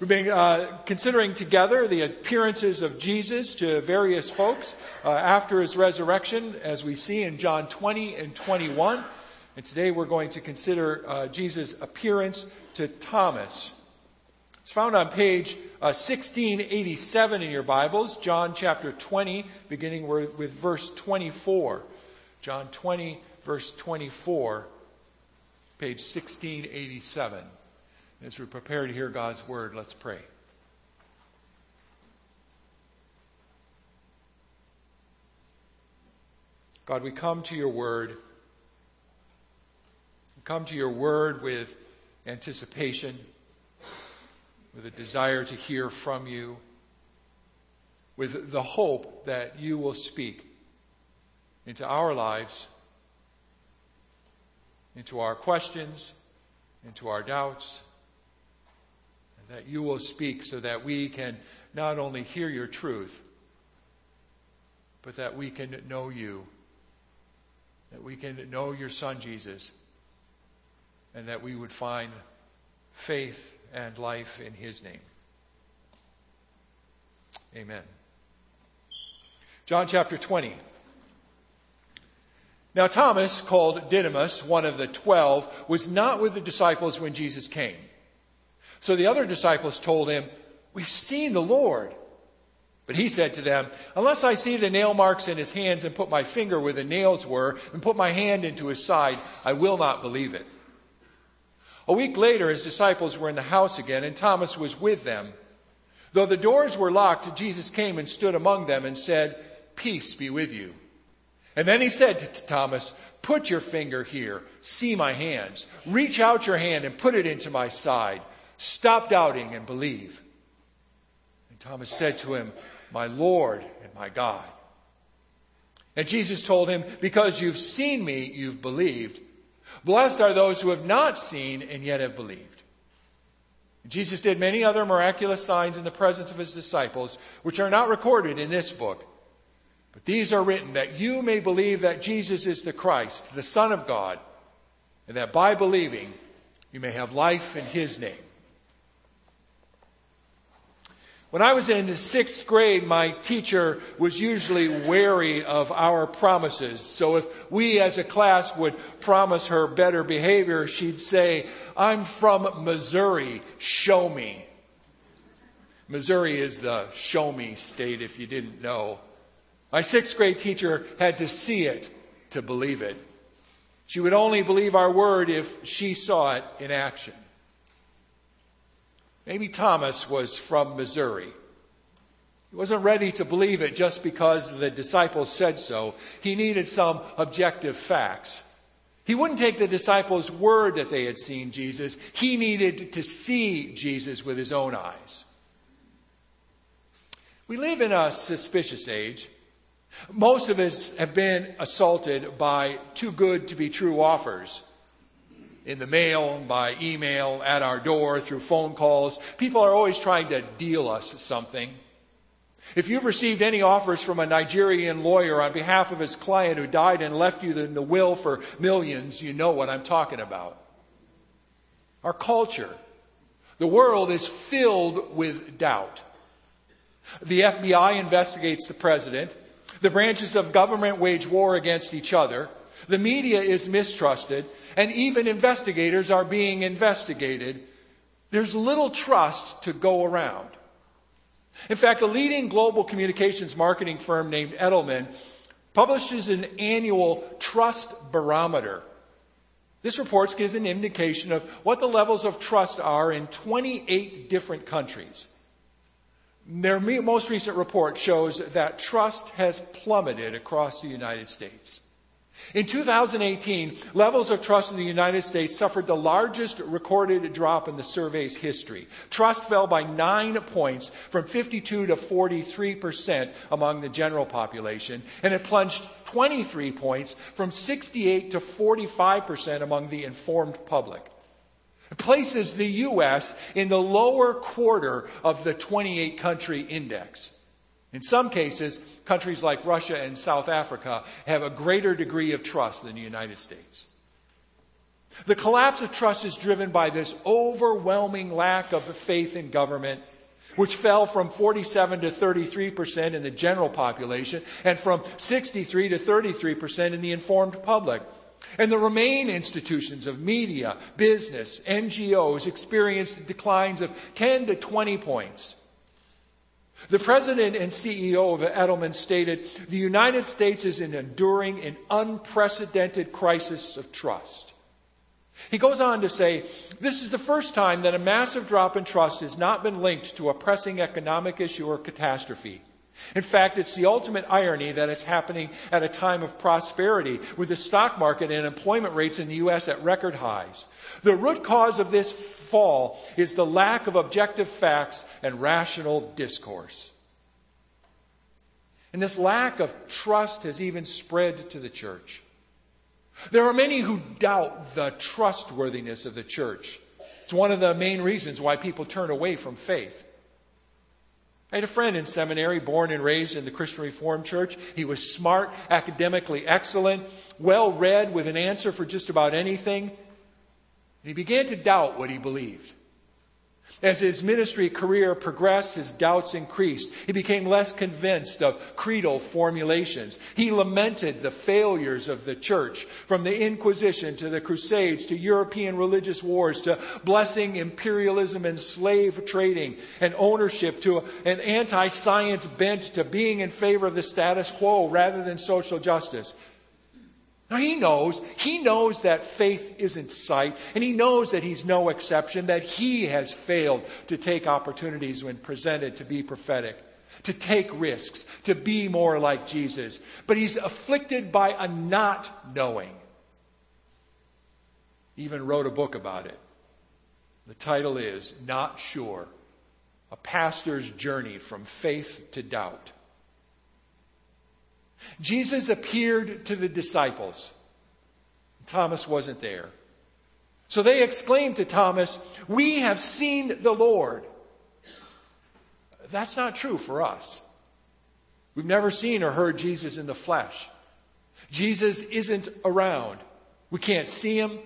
We've been uh, considering together the appearances of Jesus to various folks uh, after his resurrection, as we see in John 20 and 21. And today we're going to consider uh, Jesus' appearance to Thomas. It's found on page 1687 uh, in your Bibles, John chapter 20, beginning with verse 24. John 20, verse 24, page 1687. As we prepare to hear God's word, let's pray. God, we come to your word. We come to your word with anticipation, with a desire to hear from you, with the hope that you will speak into our lives, into our questions, into our doubts that you will speak so that we can not only hear your truth, but that we can know you, that we can know your Son Jesus, and that we would find faith and life in his name. Amen. John chapter 20. Now, Thomas, called Didymus, one of the twelve, was not with the disciples when Jesus came. So the other disciples told him, We've seen the Lord. But he said to them, Unless I see the nail marks in his hands and put my finger where the nails were and put my hand into his side, I will not believe it. A week later, his disciples were in the house again, and Thomas was with them. Though the doors were locked, Jesus came and stood among them and said, Peace be with you. And then he said to Thomas, Put your finger here, see my hands. Reach out your hand and put it into my side. Stop doubting and believe. And Thomas said to him, My Lord and my God. And Jesus told him, Because you've seen me, you've believed. Blessed are those who have not seen and yet have believed. Jesus did many other miraculous signs in the presence of his disciples, which are not recorded in this book. But these are written that you may believe that Jesus is the Christ, the Son of God, and that by believing you may have life in his name. When I was in sixth grade, my teacher was usually wary of our promises. So if we as a class would promise her better behavior, she'd say, I'm from Missouri, show me. Missouri is the show me state if you didn't know. My sixth grade teacher had to see it to believe it. She would only believe our word if she saw it in action. Maybe Thomas was from Missouri. He wasn't ready to believe it just because the disciples said so. He needed some objective facts. He wouldn't take the disciples' word that they had seen Jesus. He needed to see Jesus with his own eyes. We live in a suspicious age. Most of us have been assaulted by too good to be true offers in the mail, by email, at our door, through phone calls. People are always trying to deal us something. If you've received any offers from a Nigerian lawyer on behalf of his client who died and left you in the will for millions, you know what I'm talking about. Our culture, the world is filled with doubt. The FBI investigates the president. The branches of government wage war against each other. The media is mistrusted and even investigators are being investigated, there's little trust to go around. In fact, a leading global communications marketing firm named Edelman publishes an annual trust barometer. This report gives an indication of what the levels of trust are in 28 different countries. Their most recent report shows that trust has plummeted across the United States. In 2018, levels of trust in the United States suffered the largest recorded drop in the survey's history. Trust fell by nine points from 52 to 43 percent among the general population, and it plunged 23 points from 68 to 45 percent among the informed public. It places the U.S. in the lower quarter of the 28 country index. In some cases, countries like Russia and South Africa have a greater degree of trust than the United States. The collapse of trust is driven by this overwhelming lack of faith in government, which fell from 47 to 33 percent in the general population and from 63 to 33 percent in the informed public. And the remaining institutions of media, business, NGOs experienced declines of 10 to 20 points. The president and CEO of Edelman stated, the United States is in enduring an unprecedented crisis of trust. He goes on to say, this is the first time that a massive drop in trust has not been linked to a pressing economic issue or catastrophe. In fact, it's the ultimate irony that it's happening at a time of prosperity with the stock market and employment rates in the U.S. at record highs. The root cause of this fall is the lack of objective facts and rational discourse. And this lack of trust has even spread to the church. There are many who doubt the trustworthiness of the church. It's one of the main reasons why people turn away from faith. I had a friend in seminary, born and raised in the Christian Reformed Church. He was smart, academically excellent, well read with an answer for just about anything. And he began to doubt what he believed. As his ministry career progressed, his doubts increased. He became less convinced of creedal formulations. He lamented the failures of the church, from the Inquisition to the Crusades to European religious wars to blessing imperialism and slave trading and ownership to an anti-science bent to being in favor of the status quo rather than social justice. Now he knows, he knows that faith isn't sight, and he knows that he's no exception, that he has failed to take opportunities when presented to be prophetic, to take risks, to be more like Jesus. But he's afflicted by a not knowing. He even wrote a book about it. The title is Not Sure A Pastor's Journey from Faith to Doubt. Jesus appeared to the disciples. Thomas wasn't there. So they exclaimed to Thomas, We have seen the Lord. That's not true for us. We've never seen or heard Jesus in the flesh. Jesus isn't around. We can't see him.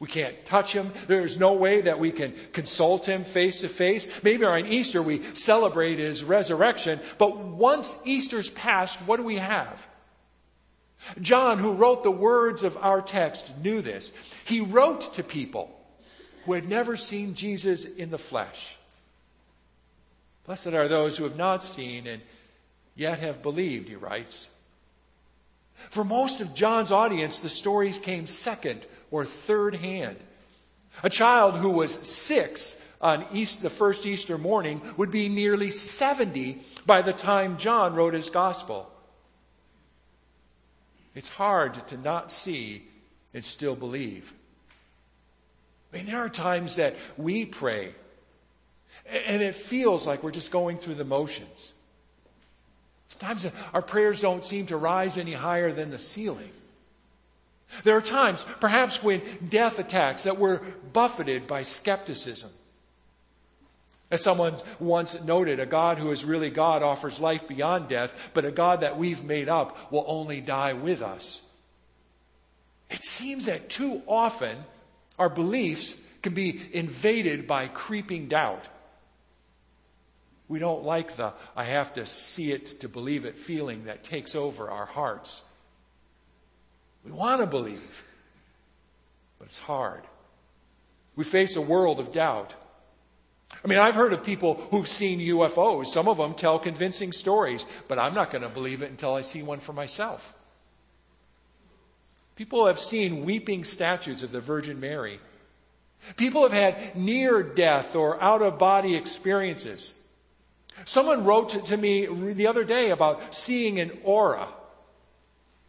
We can't touch him. There's no way that we can consult him face to face. Maybe on Easter we celebrate his resurrection, but once Easter's passed, what do we have? John, who wrote the words of our text, knew this. He wrote to people who had never seen Jesus in the flesh. Blessed are those who have not seen and yet have believed, he writes. For most of John's audience, the stories came second or third hand. A child who was six on East, the first Easter morning would be nearly 70 by the time John wrote his gospel. It's hard to not see and still believe. I mean, there are times that we pray and it feels like we're just going through the motions. Sometimes our prayers don't seem to rise any higher than the ceiling. There are times, perhaps when death attacks, that we're buffeted by skepticism. As someone once noted, a God who is really God offers life beyond death, but a God that we've made up will only die with us. It seems that too often our beliefs can be invaded by creeping doubt. We don't like the I have to see it to believe it feeling that takes over our hearts. We want to believe, but it's hard. We face a world of doubt. I mean, I've heard of people who've seen UFOs. Some of them tell convincing stories, but I'm not going to believe it until I see one for myself. People have seen weeping statues of the Virgin Mary. People have had near death or out of body experiences. Someone wrote to me the other day about seeing an aura.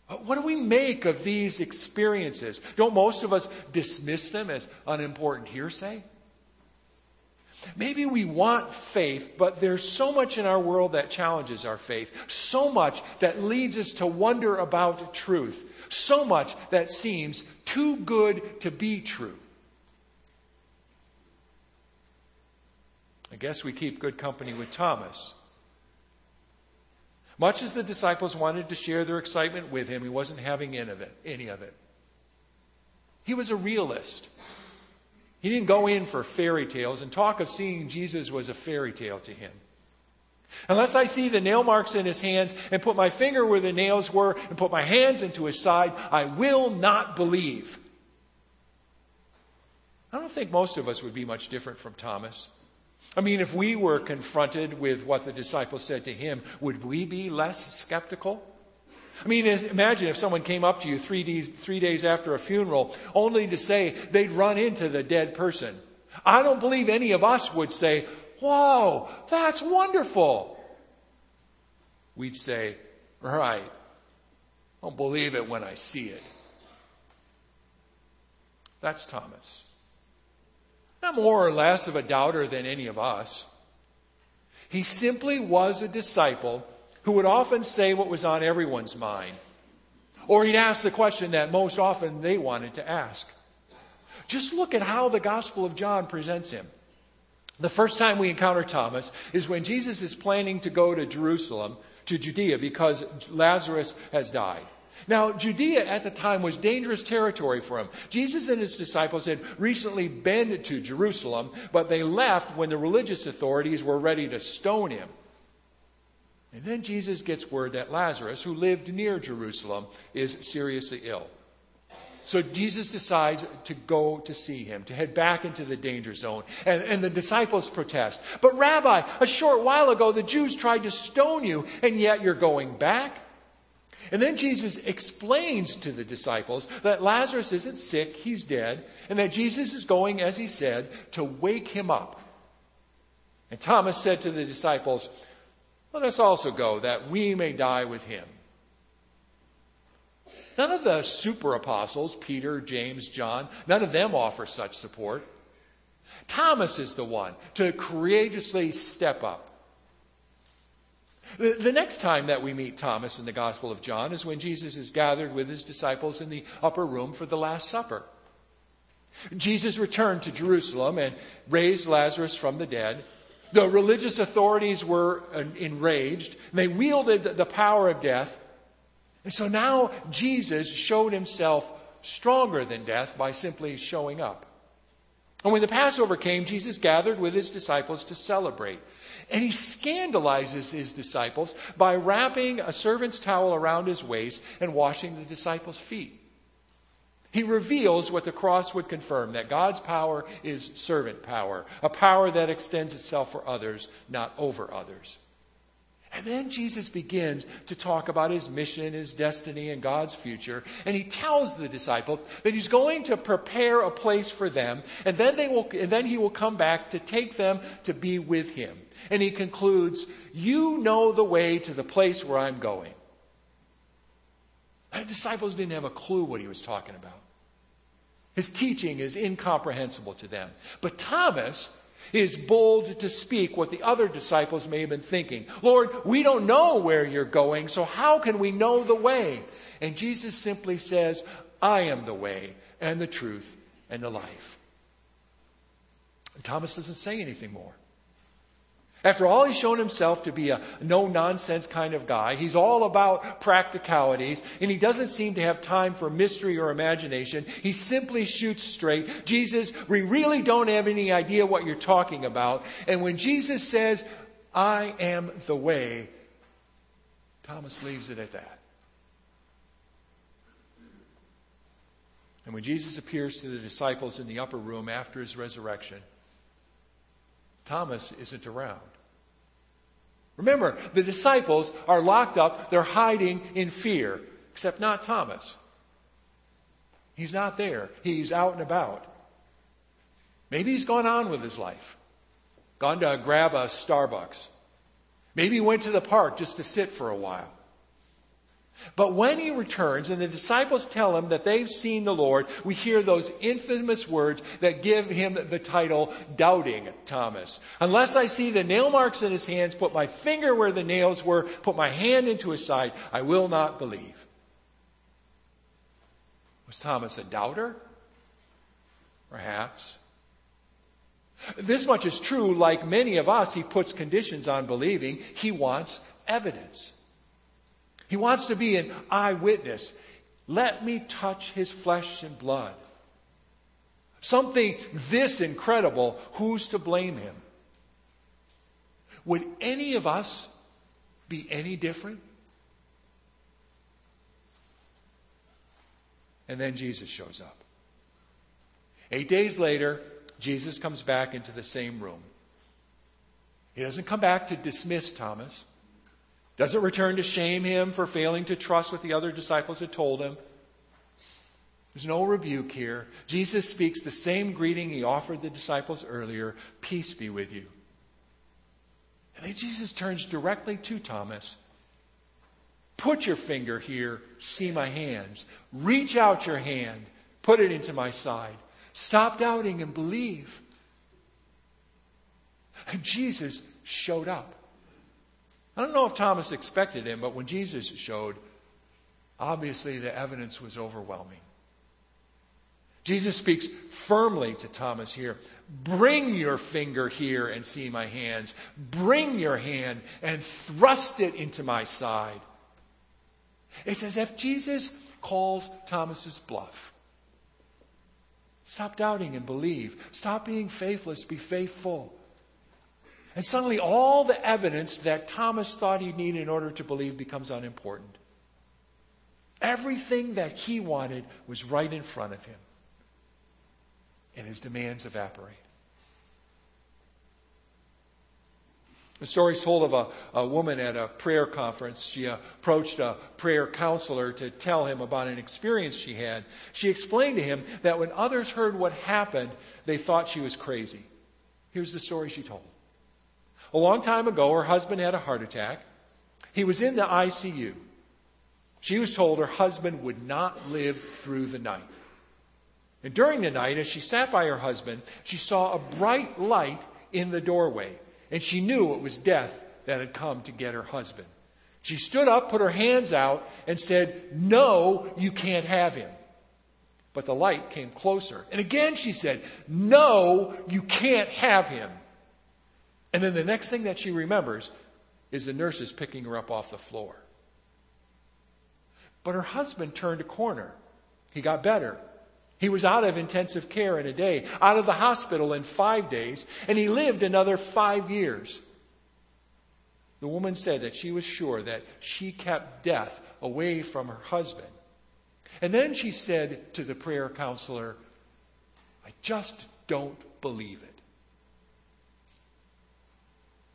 Uh, what do we make of these experiences? Don't most of us dismiss them as unimportant hearsay? Maybe we want faith, but there's so much in our world that challenges our faith. So much that leads us to wonder about truth. So much that seems too good to be true. I guess we keep good company with Thomas. Much as the disciples wanted to share their excitement with him, he wasn't having any of it. Any of it. He was a realist. He didn't go in for fairy tales, and talk of seeing Jesus was a fairy tale to him. Unless I see the nail marks in his hands and put my finger where the nails were and put my hands into his side, I will not believe. I don't think most of us would be much different from Thomas. I mean, if we were confronted with what the disciples said to him, would we be less skeptical? I mean, imagine if someone came up to you three days, three days after a funeral only to say they'd run into the dead person. I don't believe any of us would say, Whoa, that's wonderful. We'd say, Right. I'll believe it when I see it. That's Thomas. Not more or less of a doubter than any of us. He simply was a disciple who would often say what was on everyone's mind. Or he'd ask the question that most often they wanted to ask. Just look at how the Gospel of John presents him. The first time we encounter Thomas is when Jesus is planning to go to Jerusalem, to Judea, because Lazarus has died. Now, Judea at the time was dangerous territory for him. Jesus and his disciples had recently been to Jerusalem, but they left when the religious authorities were ready to stone him. And then Jesus gets word that Lazarus, who lived near Jerusalem, is seriously ill. So Jesus decides to go to see him, to head back into the danger zone. And, and, the disciples protest. But Rabbi, a short while ago the Jews tried to stone you, and yet you're going back? And then Jesus explains to the disciples that Lazarus isn't sick, he's dead, and that Jesus is going, as he said, to wake him up. And Thomas said to the disciples, Let us also go, that we may die with him. None of the super apostles, Peter, James, John, none of them offer such support. Thomas is the one to courageously step up. The, next time that we meet Thomas in the Gospel of John is when Jesus is gathered with his disciples in the upper room for the Last Supper. Jesus returned to Jerusalem and raised Lazarus from the dead. The religious authorities were enraged. They wielded the power of death. And so now Jesus showed himself stronger than death by simply showing up. And when the Passover came, Jesus gathered with his disciples to celebrate. And he scandalizes his disciples by wrapping a servant's towel around his waist and washing the disciples' feet. He reveals what the cross would confirm that God's power is servant power, a power that extends itself for others, not over others. And then Jesus begins to talk about his mission, his destiny, and God's future. And he tells the disciples that he's going to prepare a place for them, and then they will, and then he will come back to take them to be with him. And he concludes, You know the way to the place where I'm going. The disciples didn't have a clue what he was talking about. His teaching is incomprehensible to them. But Thomas is bold to speak what the other disciples may have been thinking. Lord, we don't know where you're going, so how can we know the way? And Jesus simply says, I am the way and the truth and the life. And Thomas doesn't say anything more. After all, he's shown himself to be a no nonsense kind of guy. He's all about practicalities, and he doesn't seem to have time for mystery or imagination. He simply shoots straight. Jesus, we really don't have any idea what you're talking about. And when Jesus says, I am the way, Thomas leaves it at that. And when Jesus appears to the disciples in the upper room after his resurrection, Thomas isn't around. Remember, the disciples are locked up, they're hiding in fear, except not Thomas. He's not there, he's out and about. Maybe he's gone on with his life, gone to grab a Starbucks. Maybe he went to the park just to sit for a while. But when he returns and the disciples tell him that they've seen the Lord, we hear those infamous words that give him the title Doubting Thomas. Unless I see the nail marks in his hands, put my finger where the nails were, put my hand into his side, I will not believe. Was Thomas a doubter? Perhaps. This much is true, like many of us, he puts conditions on believing. He wants evidence. He wants to be an eyewitness. Let me touch his flesh and blood. something this incredible, who's to blame him? Would any of us be any different? And then Jesus shows up. Eight days later, Jesus comes back into the same room. He doesn't come back to dismiss Thomas, doesn't return to shame him for failing to trust what the other disciples had told him. There's no rebuke here. Jesus speaks the same greeting he offered the disciples earlier Peace be with you. And then Jesus turns directly to Thomas. Put your finger here, see my hands. Reach out your hand, put it into my side. Stop doubting and believe. And Jesus showed up. I don't know if Thomas expected him, but when Jesus showed, obviously the evidence was overwhelming. Jesus speaks firmly to Thomas here. Bring your finger here and see my hands. Bring your hand and thrust it into my side. It's as if Jesus calls Thomas's bluff. Stop doubting and believe. Stop being faithless, be faithful. And suddenly all the evidence that Thomas thought he needed in order to believe becomes unimportant. Everything that he wanted was right in front of him and his demands evaporate. The story is told of a, a woman at a prayer conference. She approached a prayer counselor to tell him about an experience she had. She explained to him that when others heard what happened, they thought she was crazy. Here's the story she told. A long time ago, her husband had a heart attack. He was in the ICU. She was told her husband would not live through the night. And during the night, as she sat by her husband, she saw a bright light in the doorway, and she knew it was death that had come to get her husband. She stood up, put her hands out, and said, No, you can't have him. But the light came closer. And again she said, No, you can't have him. And then the next thing that she remembers is the nurses picking her up off the floor. But her husband turned a corner. He got better. He was out of intensive care in a day, out of the hospital in five days, and he lived another five years. The woman said that she was sure that she kept death away from her husband. And then she said to the prayer counselor, I just don't believe it.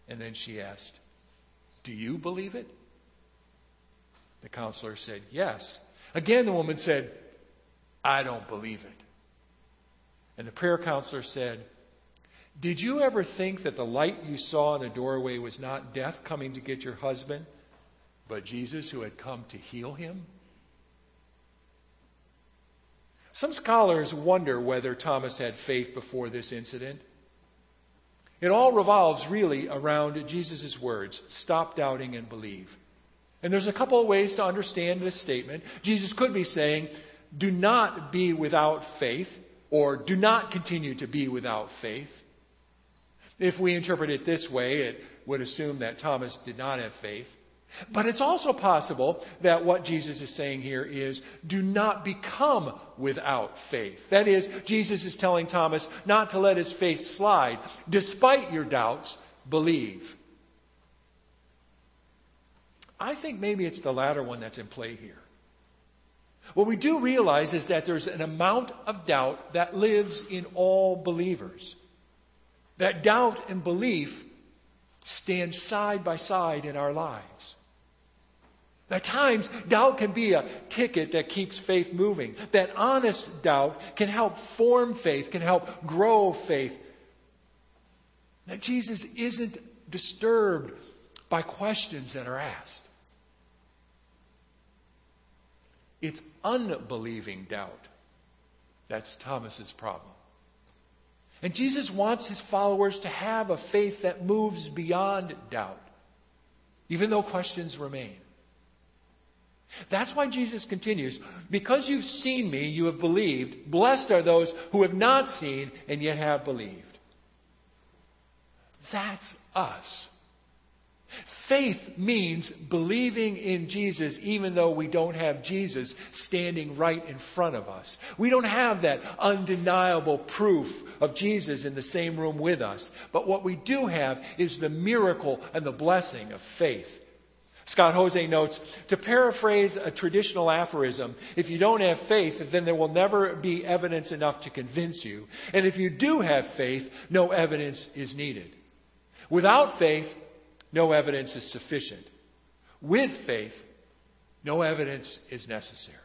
And then she asked, Do you believe it? The counselor said, Yes. Again, the woman said, I don't believe it. And the prayer counselor said, Did you ever think that the light you saw in the doorway was not death coming to get your husband, but Jesus who had come to heal him? Some scholars wonder whether Thomas had faith before this incident. It all revolves really around Jesus' words stop doubting and believe. And there's a couple of ways to understand this statement. Jesus could be saying, do not be without faith, or do not continue to be without faith. If we interpret it this way, it would assume that Thomas did not have faith. But it's also possible that what Jesus is saying here is do not become without faith. That is, Jesus is telling Thomas not to let his faith slide. Despite your doubts, believe. I think maybe it's the latter one that's in play here. What we do realize is that there's an amount of doubt that lives in all believers. That doubt and belief stand side by side in our lives. At times, doubt can be a ticket that keeps faith moving. That honest doubt can help form faith, can help grow faith. That Jesus isn't disturbed by questions that are asked. It's unbelieving doubt. That's Thomas's problem. And Jesus wants his followers to have a faith that moves beyond doubt, even though questions remain. That's why Jesus continues, because you've seen me, you have believed. Blessed are those who have not seen and yet have believed. That's us. Faith means believing in Jesus even though we don't have Jesus standing right in front of us. We don't have that undeniable proof of Jesus in the same room with us. But what we do have is the miracle and the blessing of faith. Scott Hoezee notes, to paraphrase a traditional aphorism, if you don't have faith, then there will never be evidence enough to convince you. And if you do have faith, no evidence is needed. Without faith, no evidence is sufficient. With faith, no evidence is necessary.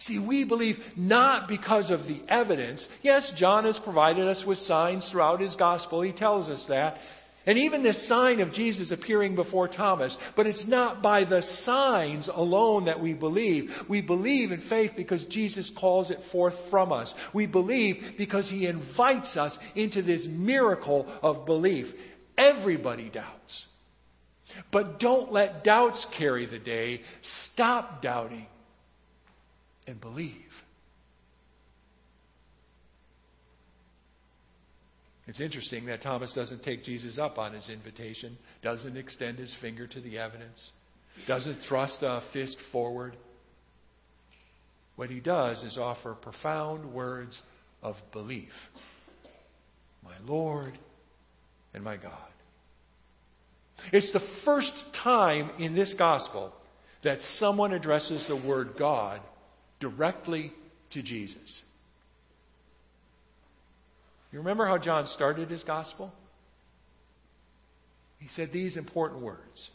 See, we believe not because of the evidence. Yes, John has provided us with signs throughout his gospel. He tells us that. And even this sign of Jesus appearing before Thomas, but it's not by the signs alone that we believe. We believe in faith because Jesus calls it forth from us. We believe because he invites us into this miracle of belief. Everybody doubts. But don't let doubts carry the day. Stop doubting and believe. It's interesting that Thomas doesn't take Jesus up on his invitation, doesn't extend his finger to the evidence, doesn't thrust a fist forward. What he does is offer profound words of belief. My Lord and my God. It's the first time in this gospel that someone addresses the word God directly to Jesus. You remember how John started his gospel? He said these important words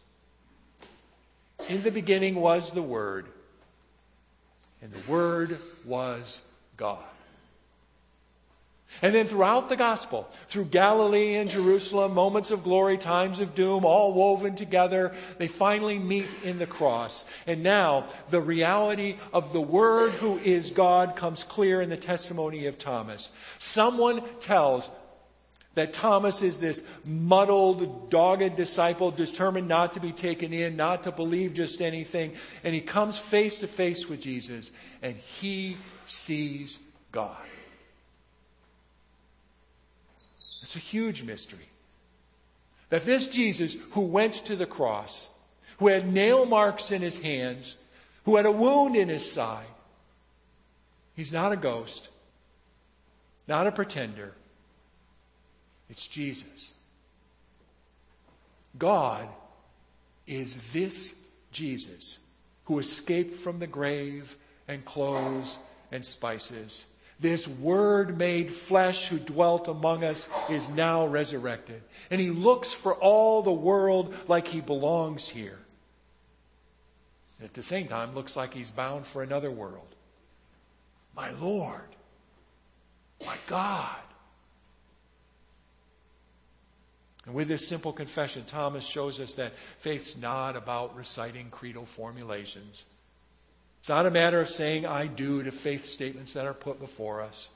In the beginning was the Word, and the Word was God. And then throughout the gospel, through Galilee and Jerusalem, moments of glory, times of doom, all woven together, they finally meet in the cross. And now the reality of the Word who is God comes clear in the testimony of Thomas. Someone tells that Thomas is this muddled, dogged disciple, determined not to be taken in, not to believe just anything. And he comes face to face with Jesus, and he sees God. It's a huge mystery. That this Jesus who went to the cross, who had nail marks in his hands, who had a wound in his side, he's not a ghost, not a pretender. It's Jesus. God is this Jesus who escaped from the grave and clothes and spices this Word made flesh who dwelt among us is now resurrected. And he looks for all the world like he belongs here. at the same time, looks like he's bound for another world. My Lord, my God. And with this simple confession, Thomas shows us that faith's not about reciting creedal formulations. It's not a matter of saying I do to faith statements that are put before us.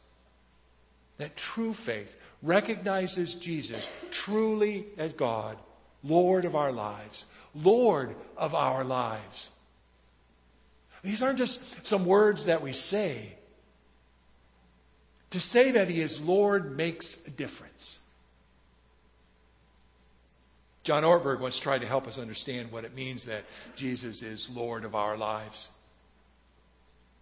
That true faith recognizes Jesus truly as God, Lord of our lives, Lord of our lives. These aren't just some words that we say. To say that He is Lord makes a difference. John Ortberg once tried to help us understand what it means that Jesus is Lord of our lives.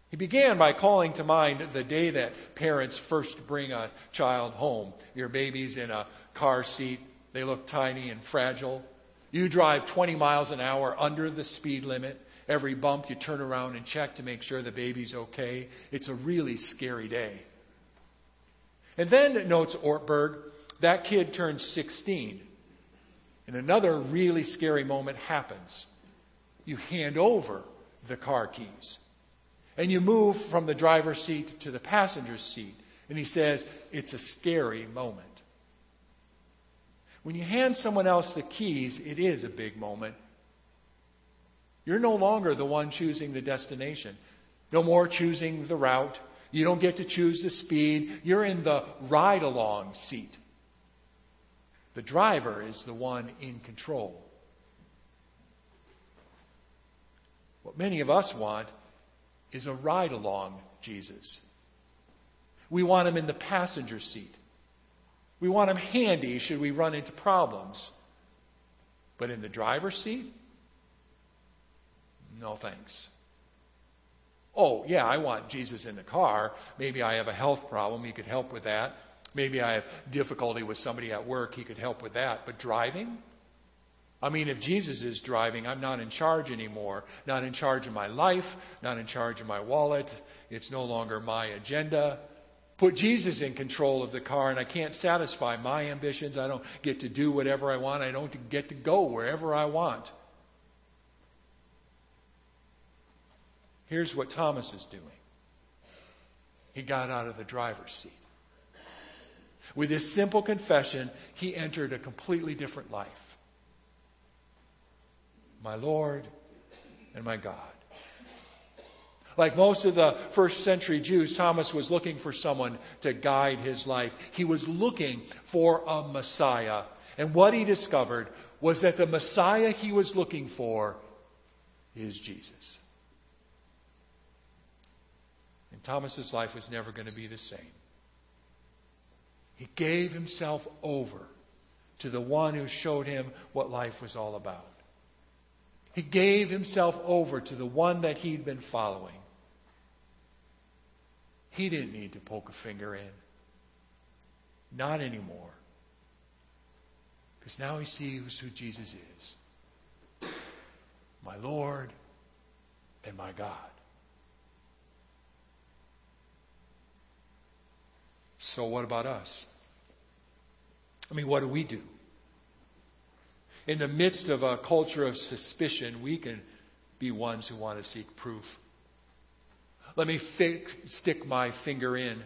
He began by calling to mind the day that parents first bring a child home. Your baby's in a car seat. They look tiny and fragile. You drive 20 miles an hour under the speed limit. Every bump you turn around and check to make sure the baby's okay. It's a really scary day. And then, notes Ortberg, that kid turns 16. And another really scary moment happens. You hand over the car keys and you move from the driver's seat to the passenger's seat. And he says, it's a scary moment. When you hand someone else the keys, it is a big moment. You're no longer the one choosing the destination, no more choosing the route. You don't get to choose the speed. You're in the ride along seat. The driver is the one in control. What many of us want is a ride along Jesus. We want him in the passenger seat. We want him handy should we run into problems. But in the driver's seat? No thanks. Oh, yeah, I want Jesus in the car. Maybe I have a health problem. He could help with that. Maybe I have difficulty with somebody at work. He could help with that. But driving? I mean, if Jesus is driving, I'm not in charge anymore. Not in charge of my life, not in charge of my wallet. It's no longer my agenda. Put Jesus in control of the car, and I can't satisfy my ambitions. I don't get to do whatever I want. I don't get to go wherever I want. Here's what Thomas is doing he got out of the driver's seat. With this simple confession, he entered a completely different life my Lord and my God. Like most of the first century Jews, Thomas was looking for someone to guide his life. He was looking for a Messiah. And what he discovered was that the Messiah he was looking for is Jesus. And Thomas's life was never going to be the same. He gave himself over to the one who showed him what life was all about. He gave himself over to the one that he'd been following. He didn't need to poke a finger in. Not anymore. Because now he sees who Jesus is my Lord and my God. So, what about us? I mean, what do we do? In the midst of a culture of suspicion, we can be ones who want to seek proof. Let me stick my finger in.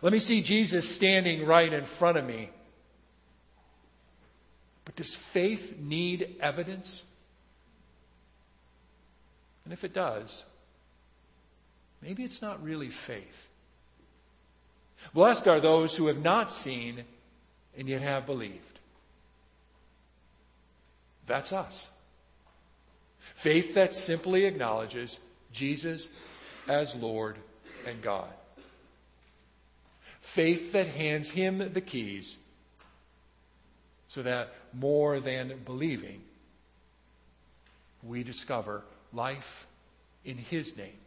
Let me see Jesus standing right in front of me. But does faith need evidence? And if it does, maybe it's not really faith. Blessed are those who have not seen and yet have believed. That's us. Faith that simply acknowledges Jesus as Lord and God. Faith that hands Him the keys so that more than believing, we discover life in His name.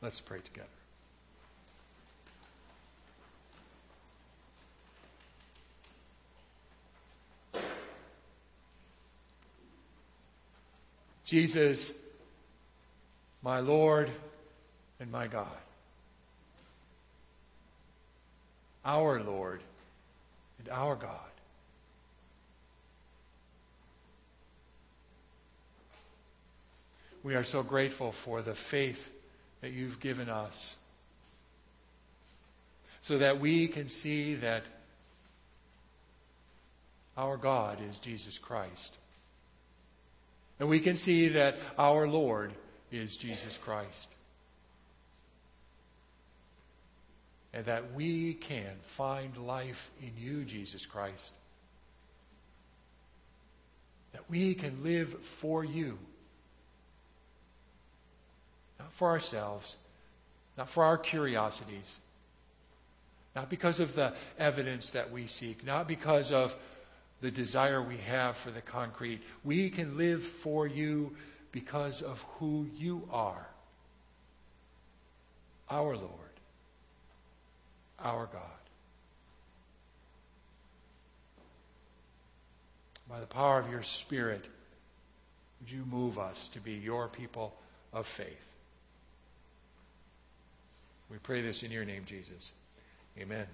Let's pray together. Jesus, my Lord and my God. Our Lord and our God. We are so grateful for the faith that you've given us so that we can see that our God is Jesus Christ. And we can see that our Lord is Jesus Christ. And that we can find life in you, Jesus Christ. That we can live for you. Not for ourselves, not for our curiosities, not because of the evidence that we seek, not because of the desire we have for the concrete. We can live for you because of who you are our Lord, our God. By the power of your Spirit, would you move us to be your people of faith? We pray this in your name, Jesus. Amen.